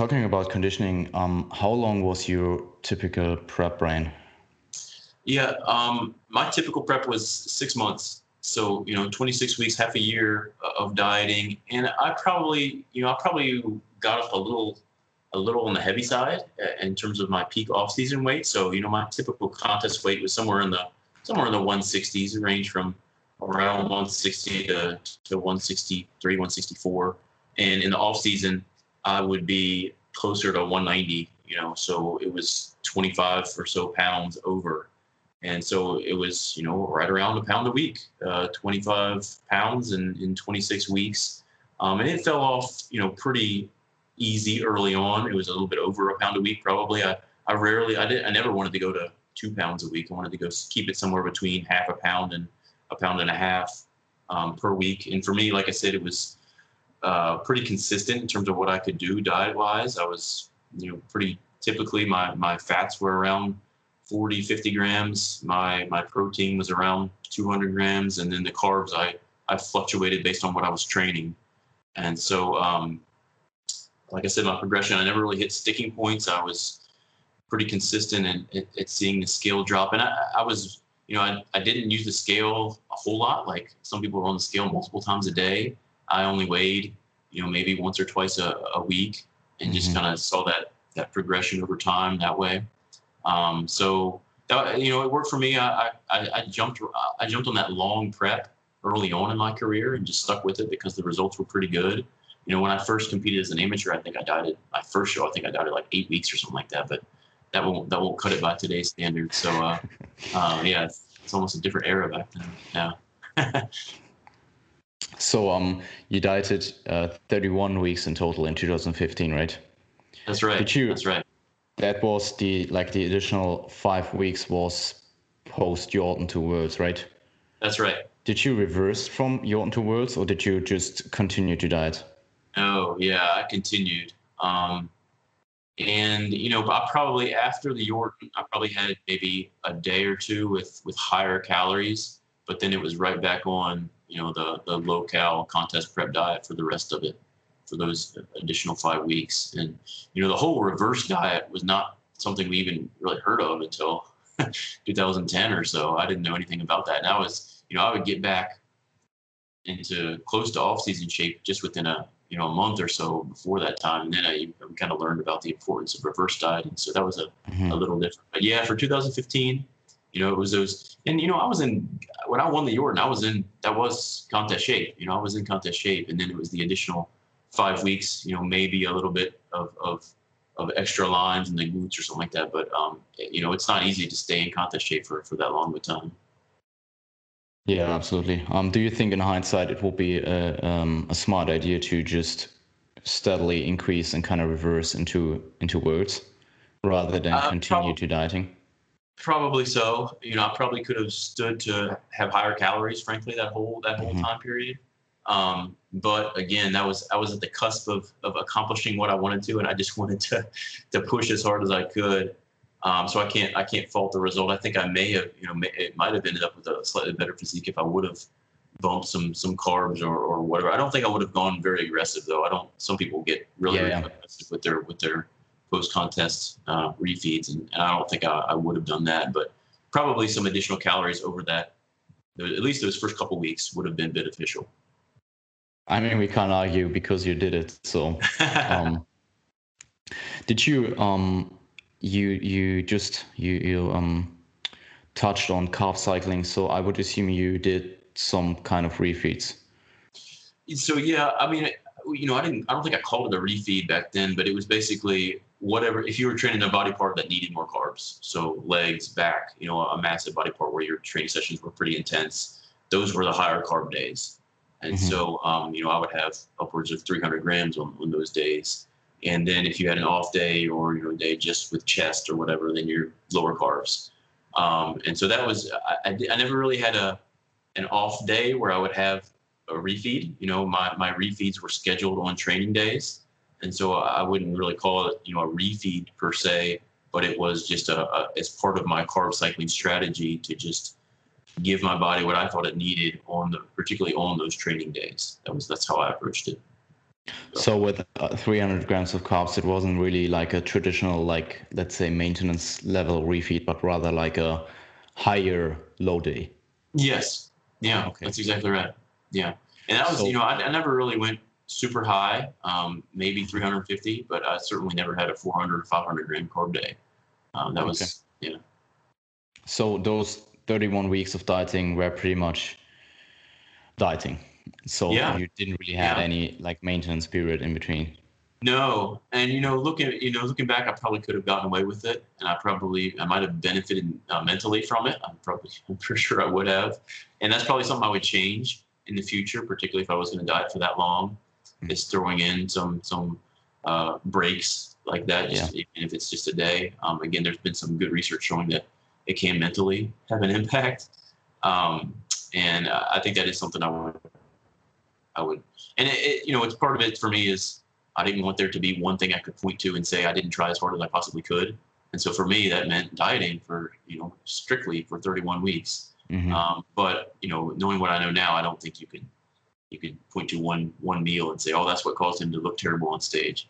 talking about conditioning, um, how long was your typical prep, Brian? Yeah, um, my typical prep was six months. So you know, 26 weeks, half a year of dieting, and I probably, you know, I probably got up a little, a little on the heavy side uh, in terms of my peak off-season weight. So you know, my typical contest weight was somewhere in the somewhere in the 160s, range from around 160 to, to 163, 164. And in the off season, I would be closer to 190, you know, so it was 25 or so pounds over. And so it was, you know, right around a pound a week, uh, 25 pounds in, in 26 weeks. Um, and it fell off, you know, pretty easy early on. It was a little bit over a pound a week, probably. I, I rarely, I did, I never wanted to go to two pounds a week. I wanted to go keep it somewhere between half a pound and a pound and a half um, per week. And for me, like I said, it was uh, pretty consistent in terms of what I could do diet wise. I was, you know, pretty typically my, my fats were around 40, 50 grams. My, my protein was around 200 grams. And then the carbs, I, I fluctuated based on what I was training. And so, um, like I said, my progression, I never really hit sticking points. I was pretty consistent at, at, seeing the scale drop. And I, I was, you know, I, I didn't use the scale a whole lot. Like some people are on the scale multiple times a day. I only weighed, you know, maybe once or twice a, a week and mm-hmm. just kind of saw that that progression over time that way. Um, so that, you know, it worked for me. I, I, I jumped I jumped on that long prep early on in my career and just stuck with it because the results were pretty good. You know, when I first competed as an amateur, I think I dieted my first show. I think I dieted like eight weeks or something like that. But that won't that won't cut it by today's standards. So uh, uh, yeah, it's, it's, almost a different era back then. Yeah. So um, you dieted uh, 31 weeks in total in 2015, right? That's right. Did you? That's right. That was the like the additional five weeks was post Yorton to Worlds, right? That's right. Did you reverse from Yorton to Worlds, or did you just continue to diet? Oh yeah, I continued. Um, and you know, I probably after the Yorton, I probably had maybe a day or two with with higher calories, but then it was right back on you know the the low cal contest prep diet for the rest of it for those additional five weeks. And you know the whole reverse diet was not something we even really heard of until 2010 or so. I didn't know anything about that. And i was you know i would get back into close to off-season shape just within a you know a month or so before that time. And then i kind of learned about the importance of reverse dieting. So that was a, mm-hmm. a little different. But yeah for 2015 you know, it was those, and you know, I was in when I won the Yorton, I was in that was contest shape. You know, I was in contest shape, and then it was the additional five weeks. You know, maybe a little bit of of, of extra lines and the glutes or something like that. But um, you know, it's not easy to stay in contest shape for for that long of a time. Yeah, absolutely. Um, do you think, in hindsight, it will be a, um, a smart idea to just steadily increase and kind of reverse into into Worlds rather than uh, continue prob- to dieting? Probably so. You know, I probably could have stood to have higher calories, frankly, that whole that whole mm-hmm. time period. Um, but again, that was I was at the cusp of of accomplishing what I wanted to, and I just wanted to to push as hard as I could. Um, so I can't I can't fault the result. I think I may have you know may, it might have ended up with a slightly better physique if I would have bumped some some carbs or, or whatever. I don't think I would have gone very aggressive though. I don't. Some people get really, yeah, really aggressive with their with their post contest uh, refeeds, and, and, I don't think I, I, would have done that, but probably some additional calories over that, at least those first couple weeks, would have been beneficial. I mean, we can't argue because you did it. So, um, did you um, you you just you you um touched on carb cycling? So I would assume you did some kind of refeeds. So yeah, I mean, you know, I didn't. I don't think I called it a refeed back then, but it was basically whatever if you were training a body part that needed more carbs so legs back you know a massive body part where your training sessions were pretty intense those were the higher carb days. And mm-hmm. so um, you know i would have upwards of 300 grams on, on those days. And then if you had an off day or you know a day just with chest or whatever then you're lower carbs. Um, and so that was I, I, never really had a an off day where i would have a refeed. You know my, my refeeds were scheduled on training days and so I wouldn't really call it, you know, a refeed per se, but it was just a, a as part of my carb cycling strategy to just give my body what I thought it needed on the particularly on those training days. That was that's how I approached it. So with uh, 300 grams of carbs, it wasn't really like a traditional, like let's say, maintenance level refeed, but rather like a higher low day. Yes. Yeah. Okay. That's exactly right. Yeah. And that was, so, you know, I, I, never really went super high, um, maybe 350, but I certainly never had a 400 or 500 gram carb day. Um, that okay. was, yeah. So those 31 weeks of dieting were pretty much dieting. So yeah. you didn't really have yeah. any like maintenance period in between. No, and you know, looking you know, looking back, I probably could have gotten away with it, and I probably I might have benefited uh, mentally from it. I'm probably I'm pretty sure I would have, and that's probably something I would change in the future, particularly if I was going to diet for that long. Mm-hmm. Is throwing in some some uh, breaks like that, just, yeah. even if it's just a day. Um, again, there's been some good research showing that it can mentally have an impact, um, and uh, I think that is something I would I would, and it, it, you know, it's part of it for me is I didn't want there to be one thing I could point to and say I didn't try as hard as I possibly could. And so for me, that meant dieting for, you know, strictly for 31 weeks. Mm-hmm. Um, but, you know, knowing what I know now, I don't think you could, you could point to one, one meal and say, oh, that's what caused him to look terrible on stage.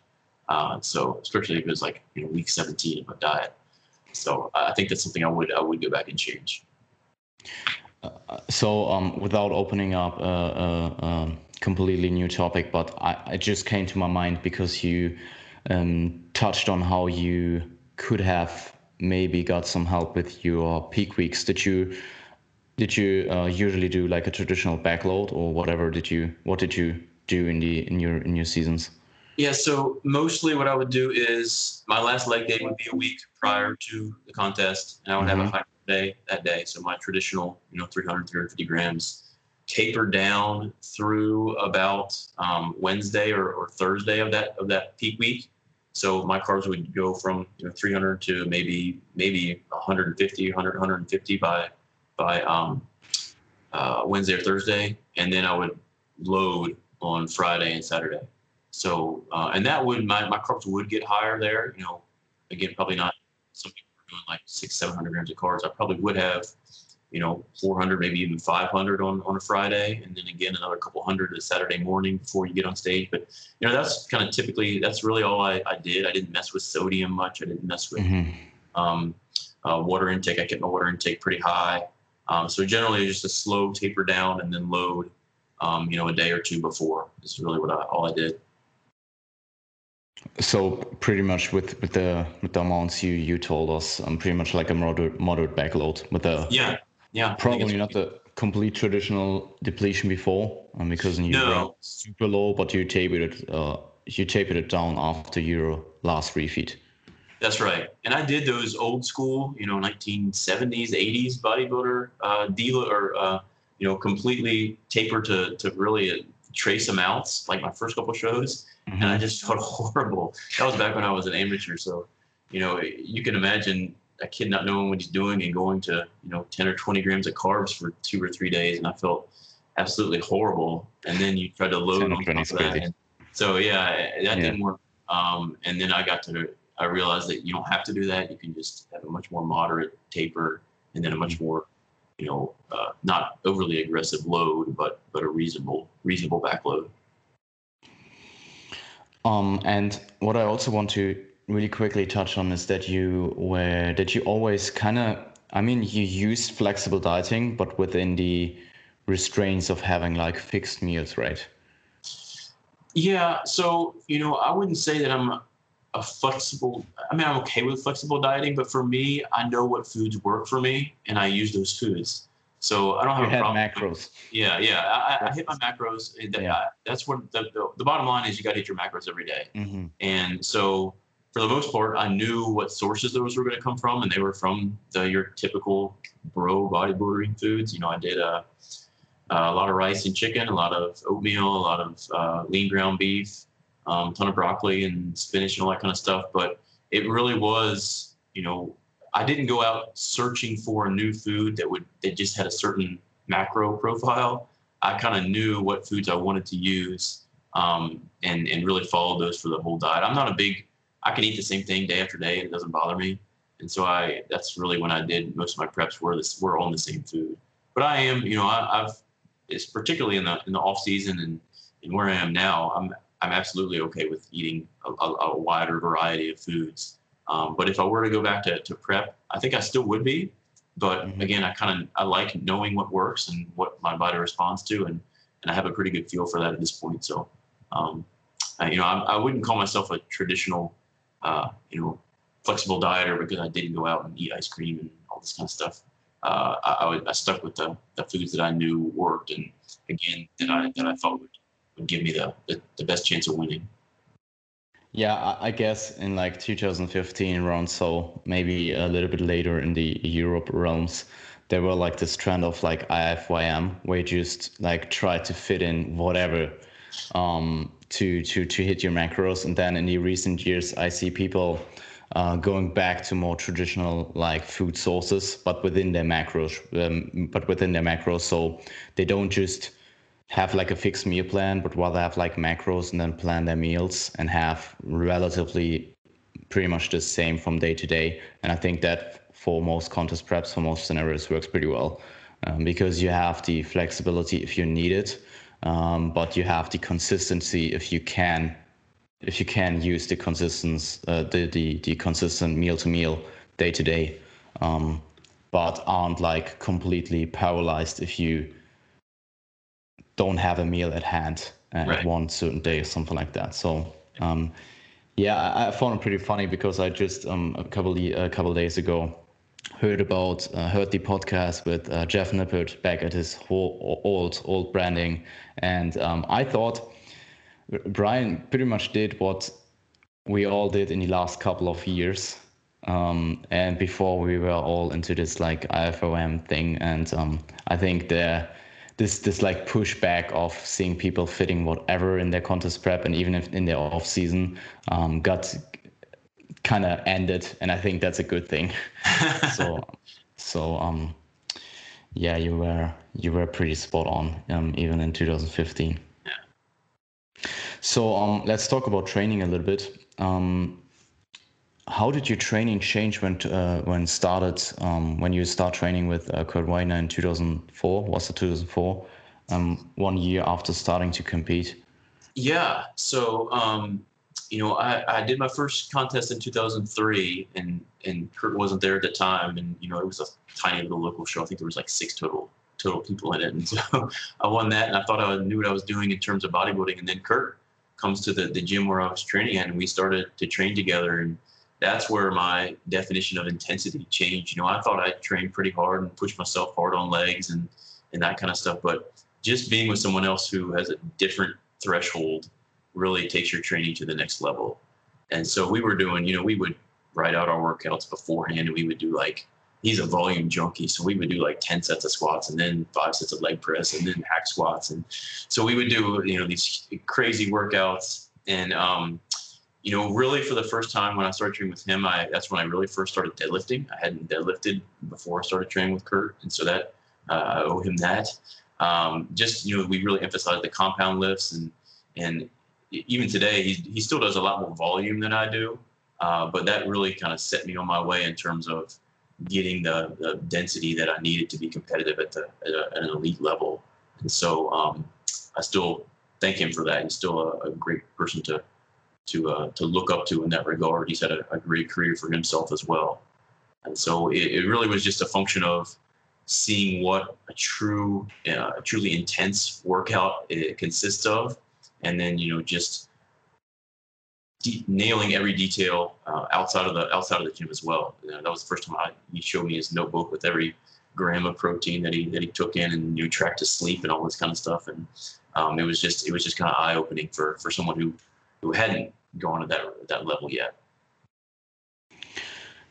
Uh, so especially if it was like, you know, week 17 of a diet. So I think that's something I would, I would go back and change. Uh, so um, without opening up a, completely new topic, but I, it just came to my mind because you um, touched on how you could have maybe got some help with your peak weeks. Did you did you uh, usually do like a traditional backload or whatever? Did you what did you do in the in your in your seasons? Yeah, so mostly what I would do is my last leg day would be a week prior to the contest, and I would mm-hmm. have a mm-hmm. high day that day. So my traditional, you know, 300, 350 grams taper down through about um, Wednesday or, or, Thursday of that of that peak week. So my carbs would go from you know 300 to maybe maybe 150, 100, 150 by by um, uh, Wednesday or Thursday, and then I would load on Friday and Saturday. So uh, and that would my my carbs would get higher there. You know, again probably not some people doing like six, seven hundred grams of carbs, I probably would have, you know, 400, maybe even 500 on, on a Friday. And then again, another couple hundred a Saturday morning before you get on stage. But, you know, that's kind of typically, that's really all I, I did. I didn't mess with sodium much. I didn't mess with mm-hmm. um, uh, water intake. I kept my water intake pretty high. Um, so generally just a slow taper down and then load, um, you know, a day or two before is really what I, all I did. So pretty much with, with the with the amounts you you told us, I'm um, pretty much like a moderate moderate backload with the yeah yeah probably not the complete traditional depletion before, um, because you no. super low, but you tapered it uh you tapered it down after your last refeed. That's right, and I did those old school, you know, 1970s, 80s bodybuilder uh, dealer or uh, you know completely taper to to really trace amounts, like my first couple shows mm-hmm. and I just felt horrible. That was back when I was an amateur, so you know you can imagine a kid not knowing what he's doing and going to you know 10 or 20 grams of carbs for two or three days, and I felt absolutely horrible. And then you try to load on top of that. And so yeah, that yeah. didn't work. Um, and then I got to I realized that you don't have to do that. You can just have a much more moderate taper, and then a much mm-hmm. more you know, uh, not overly aggressive load, but but a reasonable reasonable backload. Um, and what I also want to really quickly touch on is that you were that you always kind of I mean you used flexible dieting, but within the restraints of having like fixed meals, right? Yeah. So you know, I wouldn't say that I'm a flexible. I mean, I'm okay with flexible dieting, but for me, I know what foods work for me, and I use those foods. So I don't have you a problem. macros. Yeah, yeah. I, I hit my macros. Yeah. that's what the, the, the, bottom line is. You got to hit your macros every day. Mm-hmm. And so for the most part, I knew what sources those were going to come from, and they were from the, your typical bro bodybuilding foods. You know, I did a, a lot of rice and chicken, a lot of oatmeal, a lot of uh, lean ground beef, um, ton of broccoli and spinach and all that kind of stuff. But it really was, you know, I didn't go out searching for a new food that would that just had a certain macro profile. I kind of knew what foods I wanted to use um, and and really followed those for the whole diet. I'm not a big I can eat the same thing day after day and it doesn't bother me. And so I that's really when I did most of my preps were this were on the same food. But I am you know I, have it's particularly in the in the off season and and where I am now I'm I'm absolutely okay with eating a, a, a wider variety of foods. Um, but if I were to go back to, to prep, I think I still would be. But mm-hmm. again, I kind of I like knowing what works and what my body responds to, and and I have a pretty good feel for that at this point. So, um, I, you know, I, I wouldn't call myself a traditional, uh, you know, flexible dieter because I didn't go out and eat ice cream and all this kind of stuff. Uh, I, I, would, I stuck with the, the foods that I knew worked, and again that I that I thought would, would give me the, the, the best chance of winning. Yeah, I guess in like 2015 around, so maybe a little bit later in the Europe realms, there were like this trend of like IFYM, where you just like try to fit in whatever um, to to to hit your macros. And then in the recent years, I see people uh, going back to more traditional like food sources, but within their macros, um, but within their macros, so they don't just have like a fixed meal plan, but rather have like macros and then plan their meals and have relatively pretty much the same from day to day. And I think that for most contest preps, for most scenarios, works pretty well um, because you have the flexibility if you need it, um, but you have the consistency if you can if you can use the consistent uh, the, the the consistent meal to meal day to day um, but aren't like completely paralyzed if you don't have a meal at hand uh, right. at one certain day or something like that. So um, yeah, I, I, found it pretty funny because I just um, a couple of, a couple of days ago heard about uh, heard the podcast with uh, Jeff Nippard back at his whole old old branding, and um, I thought Brian pretty much did what we all did in the last couple of years. Um, and before we were all into this like IFYM thing, and um, I think there this this like pushback of seeing people fitting whatever in their contest prep and even if in their off season um, got kind of ended, and I think that's a good thing. so so um yeah, you were you were pretty spot on um, even in 2015. Yeah. So um, let's talk about training a little bit. Um, how did your training change when uh, when started um, when you start training with uh, Kurt Weidner in 2004? Was it 2004? Um, one year after starting to compete. Yeah. So um, you know, I, I did my first contest in 2003, and and Kurt wasn't there at the time, and you know, it was a tiny little local show. I think there was like six total total people in it, and so I won that, and I thought I knew what I was doing in terms of bodybuilding, and then Kurt comes to the the gym where I was training at, and we started to train together, and that's where my definition of intensity changed. You know, I thought I trained pretty hard and pushed myself hard on legs and and that kind of stuff, but just being with someone else who has a different threshold really takes your training to the next level. And so we were doing, you know, we would write out our workouts beforehand and we would do like he's a volume junkie so we would do like 10 sets of squats and then five sets of leg press and then hack squats and so we would do you know these crazy workouts and um, you know, really for the first time when I started training with him, I that's when I really first started deadlifting. I hadn't deadlifted before I started training with Kurt, and so that uh, I owe him that. Um, just you know, we really emphasized the compound lifts, and and even today he he still does a lot more volume than I do, uh, but that really kind of set me on my way in terms of getting the, the density that I needed to be competitive at the at, a, at an elite level. And so um, I still thank him for that. He's still a, a great person to to uh, to look up to in that regard. He's had a, a great career for himself as well, and so it, it, really was just a function of seeing what a true, uh, a truly intense workout it consists of, and then you know just de- nailing every detail uh, outside of the outside of the gym as well. You know, that was the first time I, he showed me his notebook with every gram of protein that he that he took in and you tracked his sleep and all this kind of stuff and um, it was just it was just kind of eye opening for for someone who who hadn't gone to that that level yet.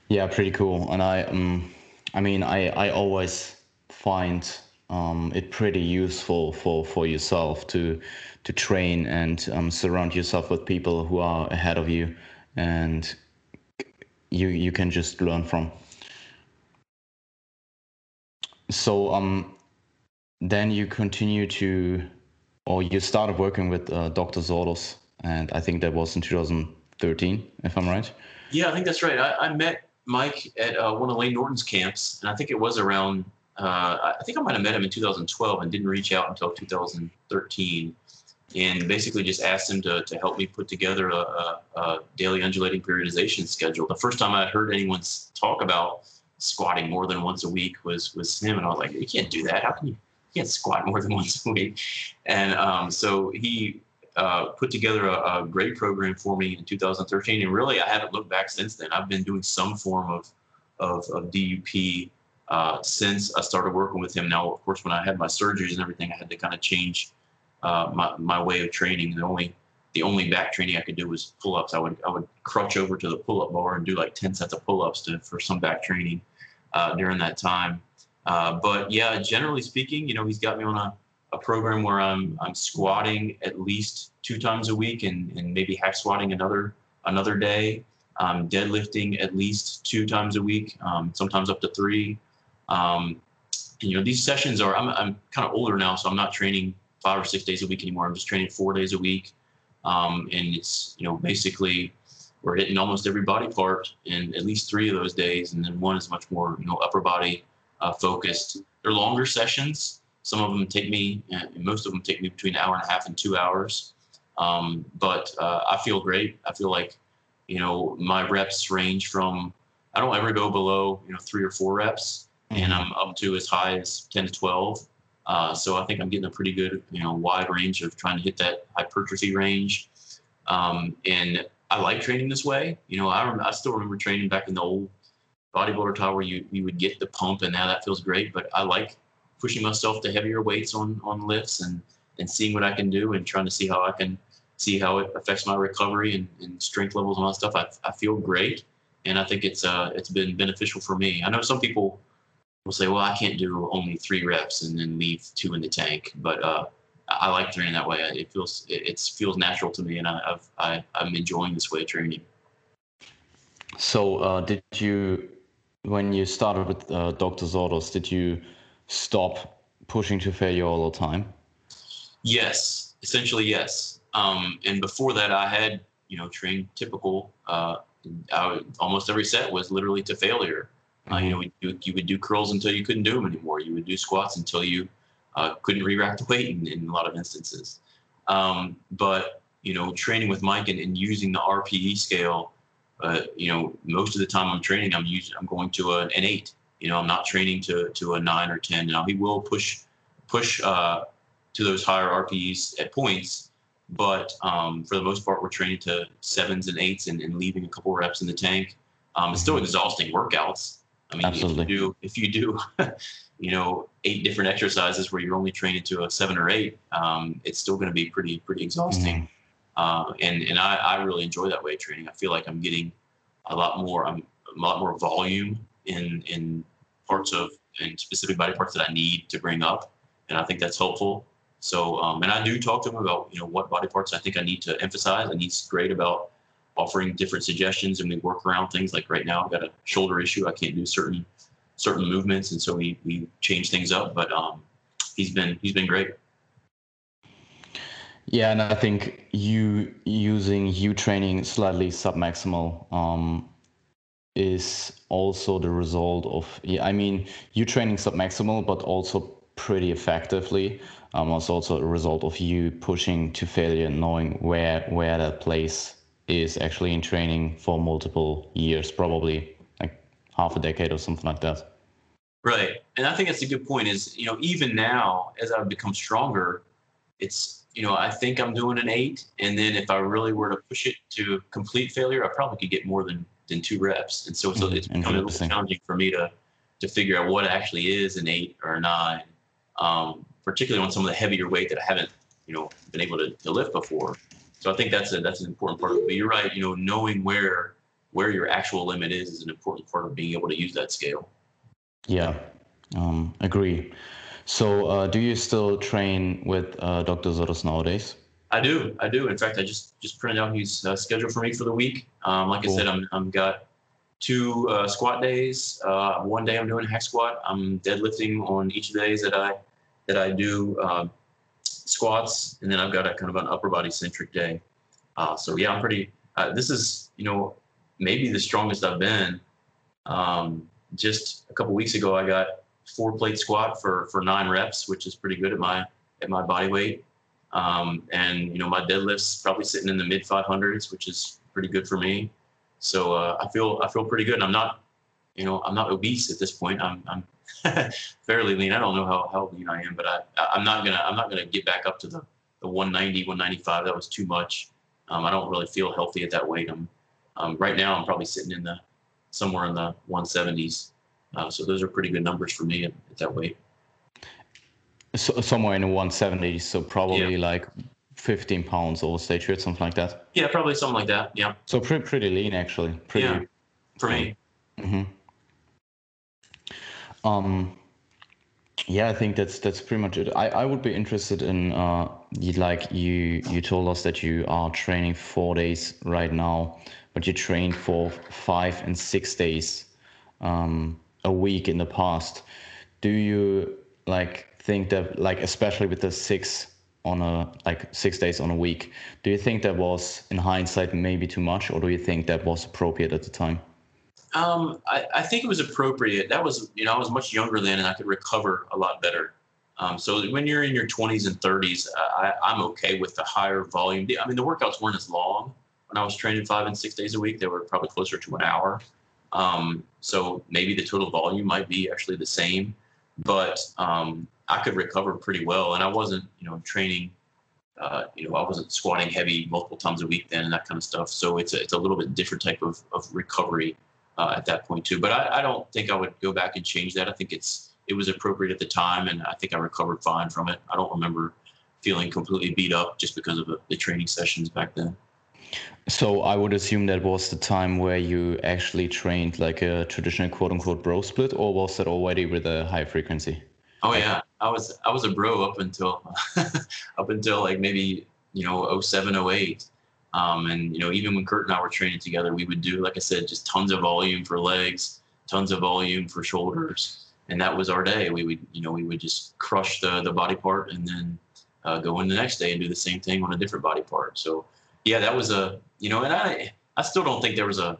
Yeah, pretty cool. And I, um, I mean, I I always find um, it pretty useful for for yourself to to train and um, surround yourself with people who are ahead of you, and you you can just learn from. So um, then you continue to, or you started working with uh, Dr. Zourdos and I think that was in 2013, if I'm right. Yeah, I think that's right. I, I met Mike at uh, one of Lane Norton's camps, and I think it was around. Uh, I think I might have met him in 2012 and didn't reach out until 2013. and basically just asked him to, to help me put together a, a, a daily undulating periodization schedule. The first time I heard anyone talk about squatting more than once a week was was him, and I was like, you can't do that. How can you? You can't squat more than once a week. And um, so he uh, put together a, a, great program for me in 2013, and really I haven't looked back since then. I've been doing some form of of, of DUP uh, since I started working with him. Now, of course, when I had my surgeries and everything, I had to kind of change uh, my, my way of training. The only the only back training I could do was pull ups. I would I would crutch over to the pull up bar and do like 10 sets of pull ups to for some back training uh, during that time. Uh, but yeah, generally speaking, you know, he's got me on a, a program where I'm I'm squatting at least two times a week and, and maybe hack squatting another another day. Um, deadlifting at least two times a week, um, sometimes up to three. Um, and, you know, these sessions are, I'm, I'm kind of older now, so I'm not training five or six days a week anymore. I'm just training four days a week. Um, and it's, you know, basically we're hitting almost every body part in at least three of those days. And then one is much more, you know, upper body uh, focused. They're longer sessions. Some of them take me, uh, most of them take me between an hour and a half and two hours. Um, but uh, I feel great. I feel like, you know, my reps range from, I don't ever go below, you know, three or four reps. And mm-hmm. I'm up to as high as 10 to 12. Uh, so I think I'm getting a pretty good, you know, wide range of trying to hit that hypertrophy range. Um, and I like training this way. You know, I, rem- I still remember training back in the old bodybuilder time where you, you would get the pump and now that feels great. But I like pushing myself to heavier weights on, on lifts and, and seeing what I can do and trying to see how I can see how it affects my recovery and, and strength levels and all that stuff. I, I feel great. And I think it's, uh, it's been beneficial for me. I know some people will say, well, I can't do only three reps and then leave two in the tank. But uh, I like training that way. It feels it, it feels natural to me, and I, I've, I, I'm enjoying this way of training. So, uh, did you, when you started with uh, Dr. Zourdos, did you stop pushing to failure all the time? Yes, essentially yes. Um, and before that, I had you know trained typical. Uh, I, almost every set was literally to failure. Uh, you know, you, you would do curls until you couldn't do them anymore. You would do squats until you uh, couldn't re-rack the weight in, in, a lot of instances. Um, but you know, training with Mike and, and using the RPE scale, uh, you know, most of the time I'm training, I'm using, I'm going to a, an eight. You know, I'm not training to to a nine or ten. Now he will push push uh, to those higher RPEs at points, but um, for the most part, we're training to sevens and eights and, and leaving a couple reps in the tank. Um, it's still exhausting workouts. I mean, Absolutely. if you do, if you do, you know, eight different exercises where you're only training to a seven or eight, um, it's still going to be pretty, pretty exhausting. Mm-hmm. Uh, and and I, I really enjoy that way of training. I feel like I'm getting a lot more, I'm a lot more volume in in parts of in specific body parts that I need to bring up, and I think that's helpful. So, um, and I do talk to them about you know what body parts I think I need to emphasize, and he's great about offering different suggestions and we work around things like right now I've got a shoulder issue. I can't do certain certain movements and so we, we change things up. But um, he's been he's been great. Yeah, and I think you using you training slightly submaximal um, is also the result of yeah, I mean you training submaximal but also pretty effectively. Um, was also a result of you pushing to failure, knowing where where that place is actually in training for multiple years, probably like half a decade or something like that. Right. And I think that's a good point is, you know, even now as I've become stronger, it's, you know, I think I'm doing an eight. And then if I really were to push it to complete failure, I probably could get more than, than two reps. And so, so mm-hmm. it's becoming a little challenging for me to, to figure out what actually is an eight or a nine, um, particularly on some of the heavier weight that I haven't, you know, been able to, to lift before. So I think that's a, that's an important part of it. But you're right. You know, knowing where where your actual limit is is an important part of being able to use that scale. Yeah, um, agree. So, uh, do you still train with uh, Dr. Zourdos nowadays? I do. I do. In fact, I just just printed out his uh, schedule for me for the week. Um, like cool. I said, I'm I'm got two uh, squat days. Uh, one day I'm doing hack squat. I'm deadlifting on each of the days that I that I do uh, squats, and then I've got a kind of an upper body centric day. Uh, so yeah, I'm pretty. Uh, this is you know maybe the strongest I've been. Um, just a couple weeks ago, I got four plate squat for for nine reps, which is pretty good at my at my body weight. Um, and you know, my deadlift's probably sitting in the mid 500s, which is pretty good for me. So uh, I feel I feel pretty good. And I'm not, you know, I'm not obese at this point. I'm I'm fairly lean. I don't know how, how lean I am, but I I'm not gonna I'm not gonna get back up to the the 190 195. That was too much. Um, I don't really feel healthy at that weight. I'm um, right now I'm probably sitting in the somewhere in the 170s. Uh, so those are pretty good numbers for me at, at that weight. So, somewhere in the 170s, so probably yeah. like 15 pounds or stage weight, something like that. Yeah, probably something like that. Yeah. So pretty pretty lean actually. Pretty. Yeah. For me. Mm-hmm. Um. Yeah, I think that's that's pretty much it. I, I would be interested in uh you, like you you told us that you are training four days right now, but you trained for five and six days um a week in the past. Do you like think that like especially with the six on a like six days on a week, do you think that was in hindsight maybe too much, or do you think that was appropriate at the time? Um, I, I think it was appropriate. That was you know I was much younger then, and I could recover a lot better. Um, so when you're in your 20s and 30s, I, I'm okay with the higher volume. I mean, the workouts weren't as long when I was training five and six days a week. They were probably closer to an hour. Um, so maybe the total volume might be actually the same, but um, I could recover pretty well. And I wasn't, you know, training, uh, you know, I wasn't squatting heavy multiple times a week then and that kind of stuff. So it's a, it's a little bit different type of, of recovery uh, at that point too. But I, I don't think I would go back and change that. I think it's, it was appropriate at the time and I think I recovered fine from it. I don't remember feeling completely beat up just because of the, the training sessions back then. So I would assume that was the time where you actually trained like a traditional quote unquote bro split, or was that already with a high frequency? Oh yeah, I was I was a bro up until up until like maybe you know 07, 08. Um, and you know even when Kurt and I were training together, we would do like I said, just tons of volume for legs, tons of volume for shoulders, and that was our day. We would you know we would just crush the the body part and then uh, go in the next day and do the same thing on a different body part. So yeah, that was a you know, and I I still don't think there was a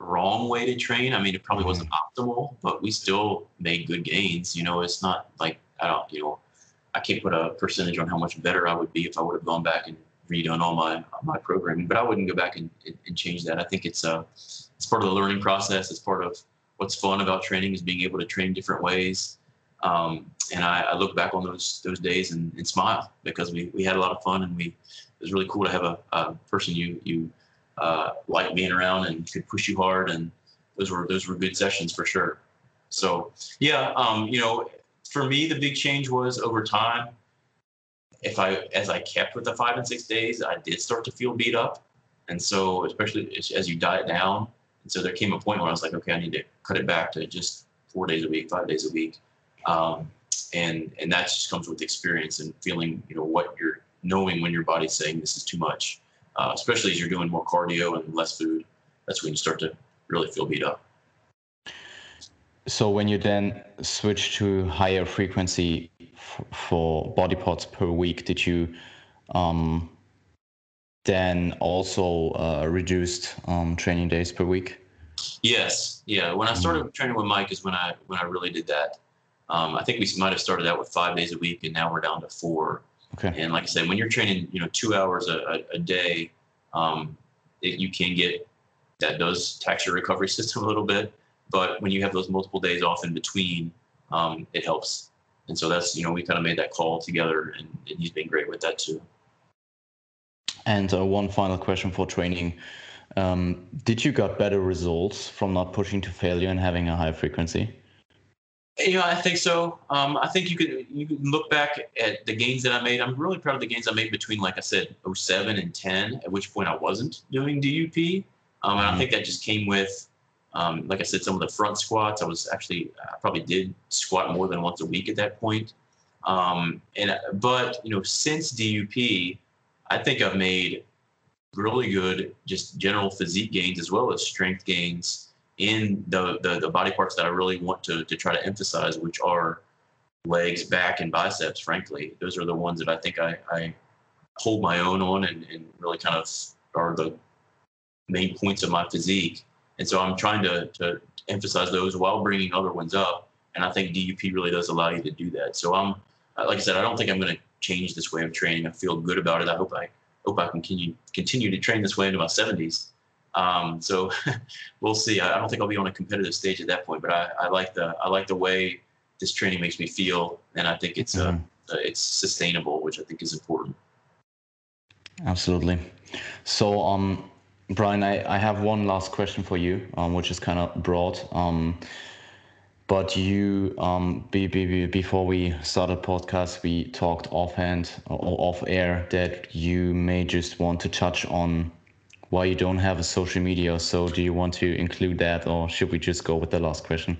wrong way to train. I mean, it probably wasn't mm-hmm. optimal, but we still made good gains. You know, it's not like I don't, you know, I can't put a percentage on how much better I would be if I would have gone back and redone all my my programming. But I wouldn't go back and, and change that. I think it's a uh, it's part of the learning process. It's part of what's fun about training is being able to train different ways. Um, and I, I, look back on those those days and, and, smile because we, we had a lot of fun and we it was really cool to have a, a person you you uh, like being around and could push you hard and those were those were good sessions for sure. So yeah, um, you know, for me the big change was over time. If I as I kept with the five and six days, I did start to feel beat up, and so especially as you diet down, and so there came a point where I was like, okay, I need to cut it back to just four days a week, five days a week, um, and and that just comes with experience and feeling, you know, what you're knowing when your body's saying this is too much, uh, especially as you're doing more cardio and less food. That's when you start to really feel beat up. So when you then switch to higher frequency f- for body parts per week, did you um, then also uh, reduced um, training days per week? Yes, yeah. When I started mm-hmm. training with Mike is when I when I really did that. Um, I think we might have started out with five days a week, and now we're down to four. Okay. And like I said, when you're training, you know, two hours a, a, a day, um, it, you can get that does tax your recovery system a little bit. But when you have those multiple days off in between, um, it helps. And so that's you know we kind of made that call together, and, and he's been great with that too. And uh, one final question for training. Um, did you got better results from not pushing to failure and having a high frequency? You know, I think so. Um, I think you could you can look back at the gains that I made. I'm really proud of the gains I made between, like I said, 07 and 10, at which point I wasn't doing DUP. Um, and I mm-hmm. think that just came with, um, like I said, some of the front squats. I was actually I probably did squat more than once a week at that point. Um, and but you know, since DUP, I think I've made really good just general physique gains as well as strength gains in the, the, the body parts that I really want to, to try to emphasize, which are legs, back, and biceps, frankly. Those are the ones that I think I, I hold my own on and, and really kind of are the main points of my physique. And so I'm trying to, to emphasize those while bringing other ones up. And I think DUP really does allow you to do that. So I'm, like I said, I don't think I'm going to change this way of training. I feel good about it. I hope I hope I can continue continue to train this way into my 70s. Um, so we'll see. I, I, don't think I'll be on a competitive stage at that point, but I, I, like the I like the way this training makes me feel, and I think it's uh, mm-hmm. uh, it's sustainable, which I think is important. Absolutely. So, um, Brian, I, I have one last question for you, um, which is kind of broad. Um, but you, um, be, be, before we started the podcast, we talked offhand or off air that you may just want to touch on why you don't have a social media. So, do you want to include that, or should we just go with the last question?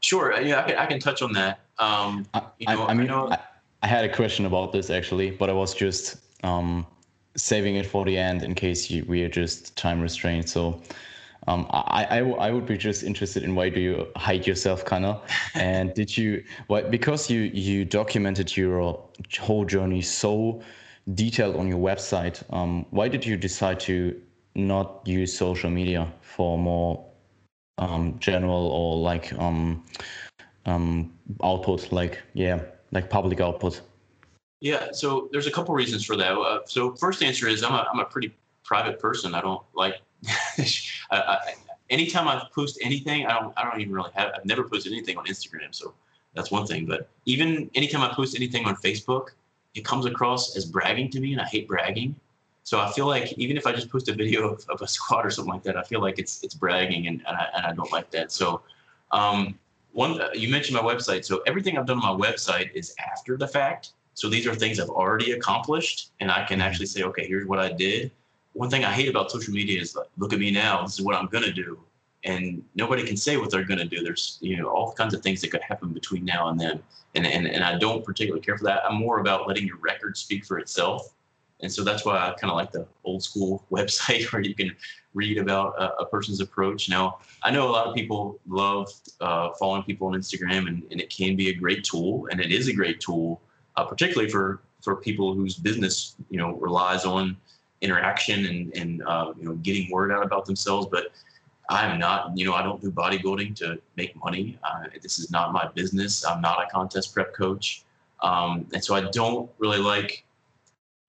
Sure. Yeah, I can, I can touch on that. Um, I, you know, I, I, mean, I, I, had a question about this actually, but I was just um, saving it for the end in case you, we are just time restrained. So um, I, I, I would be just interested in why do you hide yourself, kind of, and did you why because you you documented your whole journey so detailed on your website. Um, why did you decide to not use social media for more um, general or like um, um, output, like yeah, like public output? Yeah, so there's a couple reasons for that. Uh, so first answer is I'm a, I'm a pretty private person. I don't like I, I, anytime I post anything, I don't I don't even really have I've never posted anything on Instagram, so that's one thing. But even anytime I post anything on Facebook, it comes across as bragging to me, and I hate bragging. So I feel like even if I just post a video of, of a squat or something like that, I feel like it's it's bragging, and, and I and I don't like that. So um, one you mentioned my website, so everything I've done on my website is after the fact. So these are things I've already accomplished, and I can mm-hmm. actually say, okay, here's what I did. One thing I hate about social media is like, look at me now. This is what I'm gonna do, and nobody can say what they're gonna do. There's you know all kinds of things that could happen between now and then, and and and I don't particularly care for that. I'm more about letting your record speak for itself, and so that's why I kind of like the old school website where you can read about a, a, person's approach. Now, I know a lot of people love uh, following people on Instagram, and, and, it can be a great tool, and it is a great tool uh, particularly for for people whose business you know relies on interaction and and uh, you know getting word out about themselves. But I'm not you know I don't do bodybuilding to make money. Uh, this is not my business. I'm not a contest prep coach, um, and so I don't really like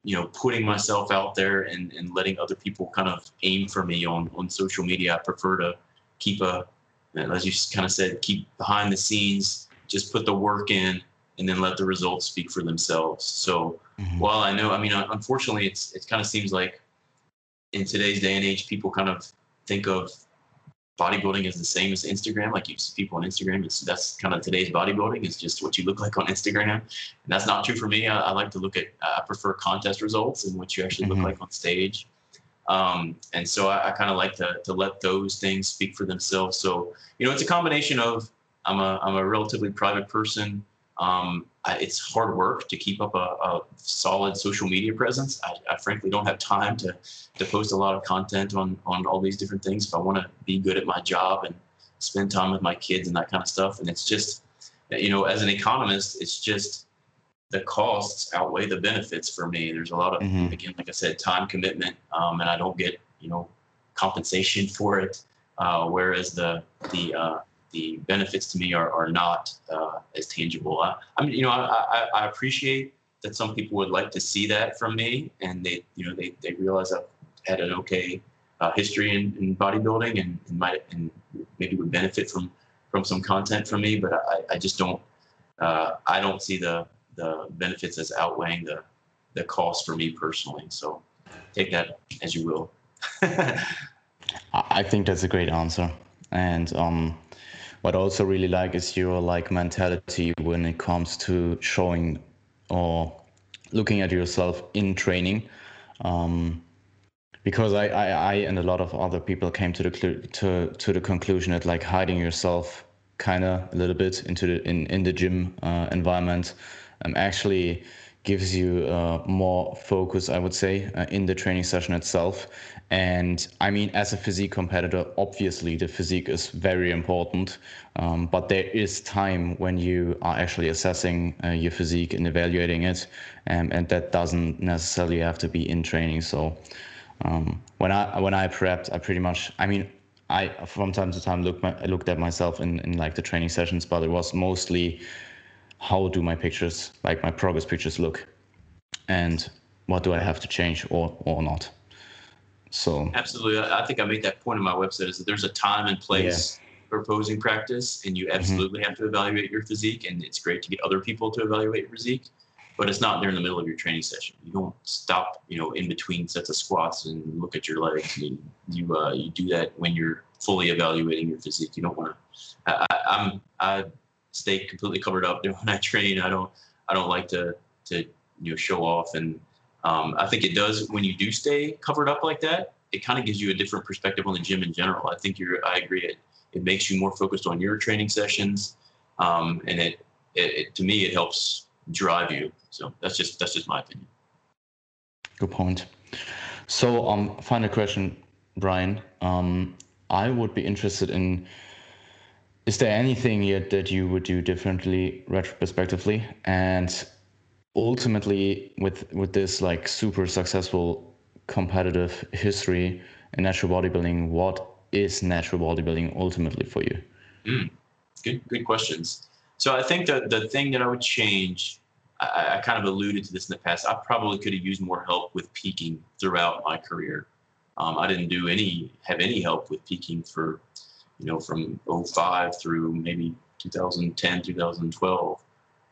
you know putting myself out there and, and letting other people kind of aim for me on on social media. I prefer to keep a as you kind of said keep behind the scenes, just put the work in and then let the results speak for themselves. So mm-hmm. while I know, I mean, unfortunately, it's it kind of seems like in today's day and age, people kind of think of bodybuilding is the same as Instagram. Like you see people on Instagram, it's, that's kind of today's bodybuilding is just what you look like on Instagram. And that's not true for me. I, I like to look at, I prefer contest results and what you actually mm-hmm. look like on stage. Um, and so I, I kind of like to, to let those things speak for themselves. So, you know, it's a combination of I'm a, I'm a relatively private person. Um, it's hard work to keep up a, a solid social media presence. I, I, frankly don't have time to to post a lot of content on on all these different things if I want to be good at my job and spend time with my kids and that kind of stuff. And it's just, you know, as an economist, it's just the costs outweigh the benefits for me. There's a lot of mm-hmm. again, like I said, time commitment, um, and I don't get you know compensation for it. Uh, whereas the the uh, the benefits to me are, are not uh, as tangible. I, I mean, you know, I, I, I, appreciate that some people would like to see that from me, and they, you know, they, they realize I've had an okay uh, history in, in bodybuilding and, and might and maybe would benefit from from some content from me, but I, I just don't uh, I don't see the the benefits as outweighing the the cost for me personally. So take that as you will. I think that's a great answer, and um, what I also really like is your like mentality when it comes to showing or looking at yourself in training. Um, because I, I, I and a lot of other people came to the to to the conclusion that like hiding yourself kind of a little bit into the in in the gym uh, environment um, actually gives you uh, more focus, I would say, uh, in the training session itself. And I mean, as a physique competitor, obviously the physique is very important, um, but there is time when you are actually assessing uh, your physique and evaluating it, um, and that doesn't necessarily have to be in training. So um, when I when I prepped, I pretty much, I mean, I from time to time look my, looked at myself in, in like the training sessions, but it was mostly how do my pictures, like my progress pictures, look, and what do I have to change or or not. So absolutely, I think I made that point on my website is that there's a time and place yeah. for posing practice, and you mm-hmm. absolutely mm-hmm. have to evaluate your physique, and it's great to get other people to evaluate your physique but it's not there in the middle of your training session. You don't stop, you know, in between sets of squats and look at your legs. You you, uh, you do that when you're fully evaluating your physique. You don't want to. I, I'm I stay completely covered up when I train. I don't I don't like to to you know show off, and um, I think it does when you do stay covered up like that. It kind of gives you a different perspective on the gym in general. I think you're. I agree. It it makes you more focused on your training sessions, um, and it, it, it to me it helps drive you. So that's just that's just my opinion. Good point. So um, final question, Brian. Um, I would be interested in. Is there anything yet that you would do differently retrospectively, and ultimately with with this like super successful competitive history in natural bodybuilding, what is natural bodybuilding ultimately for you? Mm, good good questions. So I think that the thing that I would change, I, I, kind of alluded to this in the past. I probably could have used more help with peaking throughout my career. Um, I didn't do any have any help with peaking for, you know, from 05 through maybe 2010, 2012.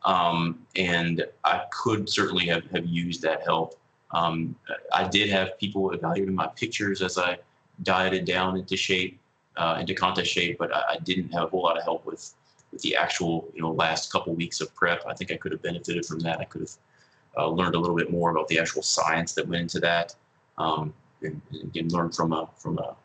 Um, and I could certainly have, have used that help. Um, I did have people evaluating my pictures as I dieted down into shape, uh, into contest shape, but I, I, didn't have a whole lot of help with with the actual you know last couple weeks of prep. I think I could have benefited from that. I could have uh, learned a little bit more about the actual science that went into that, um, and, and, again learn from a from a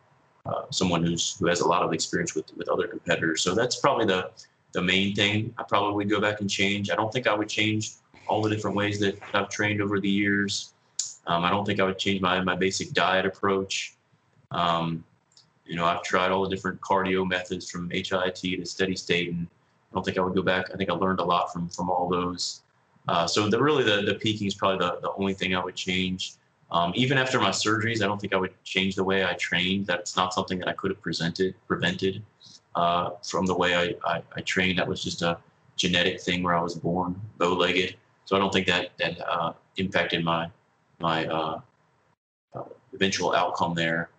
uh, someone who's who has a lot of experience with with other competitors. So that's probably the the main thing. I probably would go back and change. I don't think I would change all the different ways that I've trained over the years. Um, I don't think I would change my my basic diet approach. Um, you know, I've tried all the different cardio methods from HIIT to steady state, and I don't think I would go back. I think I learned a lot from from all those. Uh, so the really the, the peaking is probably the, the only thing I would change. Um, even after my surgeries, I don't think I would change the way I trained. That's not something that I could have presented prevented uh, from the way I, I, I, trained. That was just a genetic thing where I was born bow-legged. So I don't think that that uh, impacted my my uh, uh, eventual outcome there.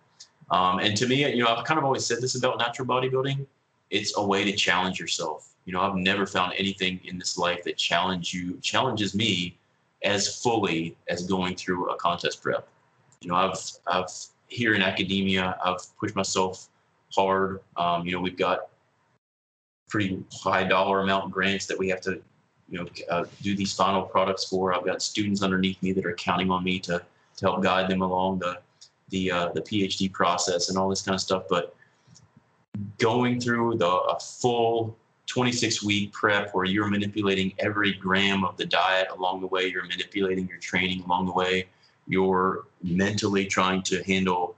Um, and to me, you know, I've kind of always said this about natural bodybuilding. It's a way to challenge yourself you know, I've never found anything in this life that challenge you challenges me as fully as going through a contest prep. You know, I've I've here in academia, I've pushed myself hard. Um, you know, we've got pretty high dollar amount grants that we have to, you know, uh, do these final products for. I've got students underneath me that are counting on me to to help guide them along the the uh, the PhD process and all this kind of stuff. But going through the full 26 week prep where you're manipulating every gram of the diet along the way, you're manipulating your training along the way, you're mentally trying to handle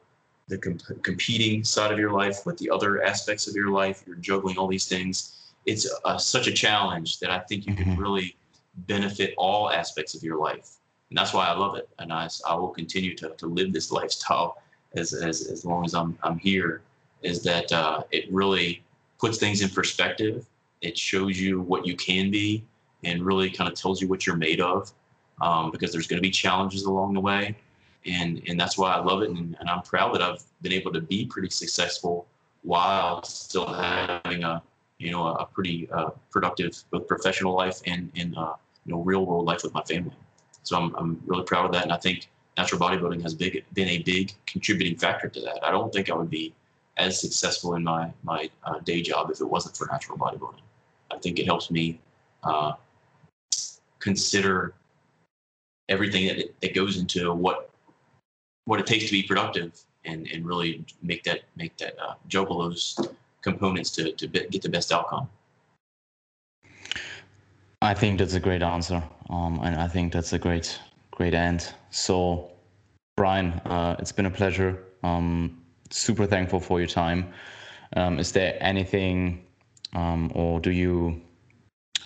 the comp- competing side of your life with the other aspects of your life, you're juggling all these things. It's a, such a challenge that I think you can mm-hmm. really benefit all aspects of your life. And that's why I love it. And I, I will continue to, to live this lifestyle as, as, as long as I'm, I'm here, is that uh, it really puts things in perspective it shows you what you can be and really kind of tells you what you're made of um, because there's going to be challenges along the way. And, and that's why I love it. And, and I'm proud that I've been able to be pretty successful while still having a, you know, a pretty uh, productive both professional life and, and uh, you know, real world life with my family. So I'm, I'm really proud of that. And I think natural bodybuilding has big, been a big contributing factor to that. I don't think I would be as successful in my, my uh, day job if it wasn't for natural bodybuilding. I think it helps me uh, consider everything that, that goes into what what it takes to be productive and, and really make that make that uh, juggle those components to, to get the best outcome. I think that's a great answer, um, and I think that's a great great end. So, Brian, uh, it's been a pleasure. Um, super thankful for your time. Um, is there anything um, or do you?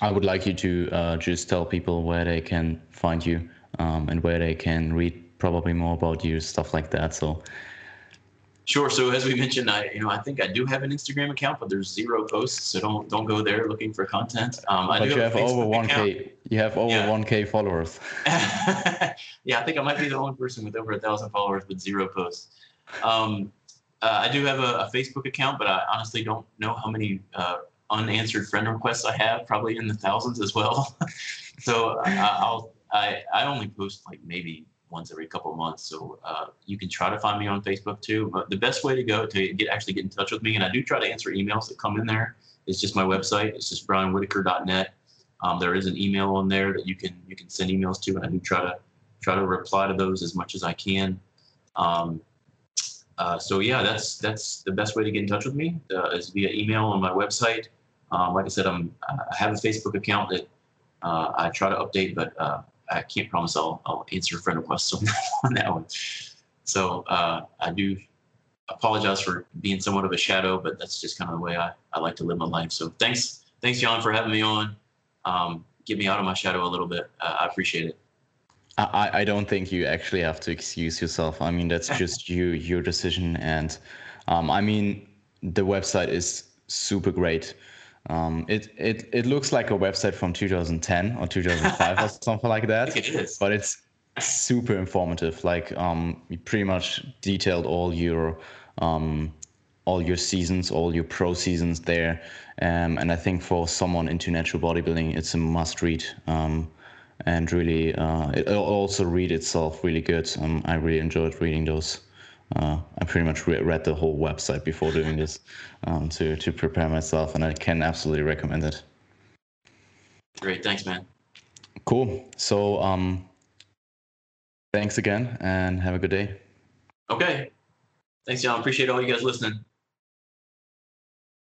I would like you to uh, just tell people where they can find you um, and where they can read probably more about you, stuff like that. So. Sure. So as we mentioned, I you know I think I do have an Instagram account, but there's zero posts, so don't don't go there looking for content. Um, but you have, have over one k. You have over one k followers. yeah, I think I might be the only person with over a thousand followers with zero posts. Um, uh, I do have a, a, Facebook account, but I honestly don't know how many uh, unanswered friend requests I have. Probably in the thousands as well. so uh, I'll I I only post like maybe once every couple of months. So uh, you can try to find me on Facebook too. But the best way to go to get actually get in touch with me, and I do try to answer emails that come in there. It's just my website. It's just brianwhitaker.net. Um, there is an email on there that you can you can send emails to, and I do try to try to reply to those as much as I can. Um, uh, so yeah, that's that's the best way to get in touch with me uh, is via email on my website. Um, like I said, I'm I have a Facebook account that uh, I try to update, but uh, I can't promise I'll, I'll answer friend requests on that, on that one. So uh, I do apologize for being somewhat of a shadow, but that's just kind of the way I, I like to live my life. So thanks, thanks, Jan, for having me on. Um, get me out of my shadow a little bit. Uh, I appreciate it. I, I don't think you actually have to excuse yourself. I mean, that's just you, your decision. And um, I mean, the website is super great. Um, it, it it looks like a website from 2010 or 2005 or something like that. It is. But it's super informative. Like um, you pretty much detailed all your um, all your seasons, all your pro seasons there. Um, and I think for someone into natural bodybuilding, it's a must read. Um, and really, uh, it also read itself really good. Um, I really enjoyed reading those. Uh, I pretty much re- read the whole website before doing this um, to to prepare myself, and I can absolutely recommend it. Great, thanks, man. Cool. So, um, thanks again, and have a good day. Okay. Thanks, y'all. Appreciate all you guys listening.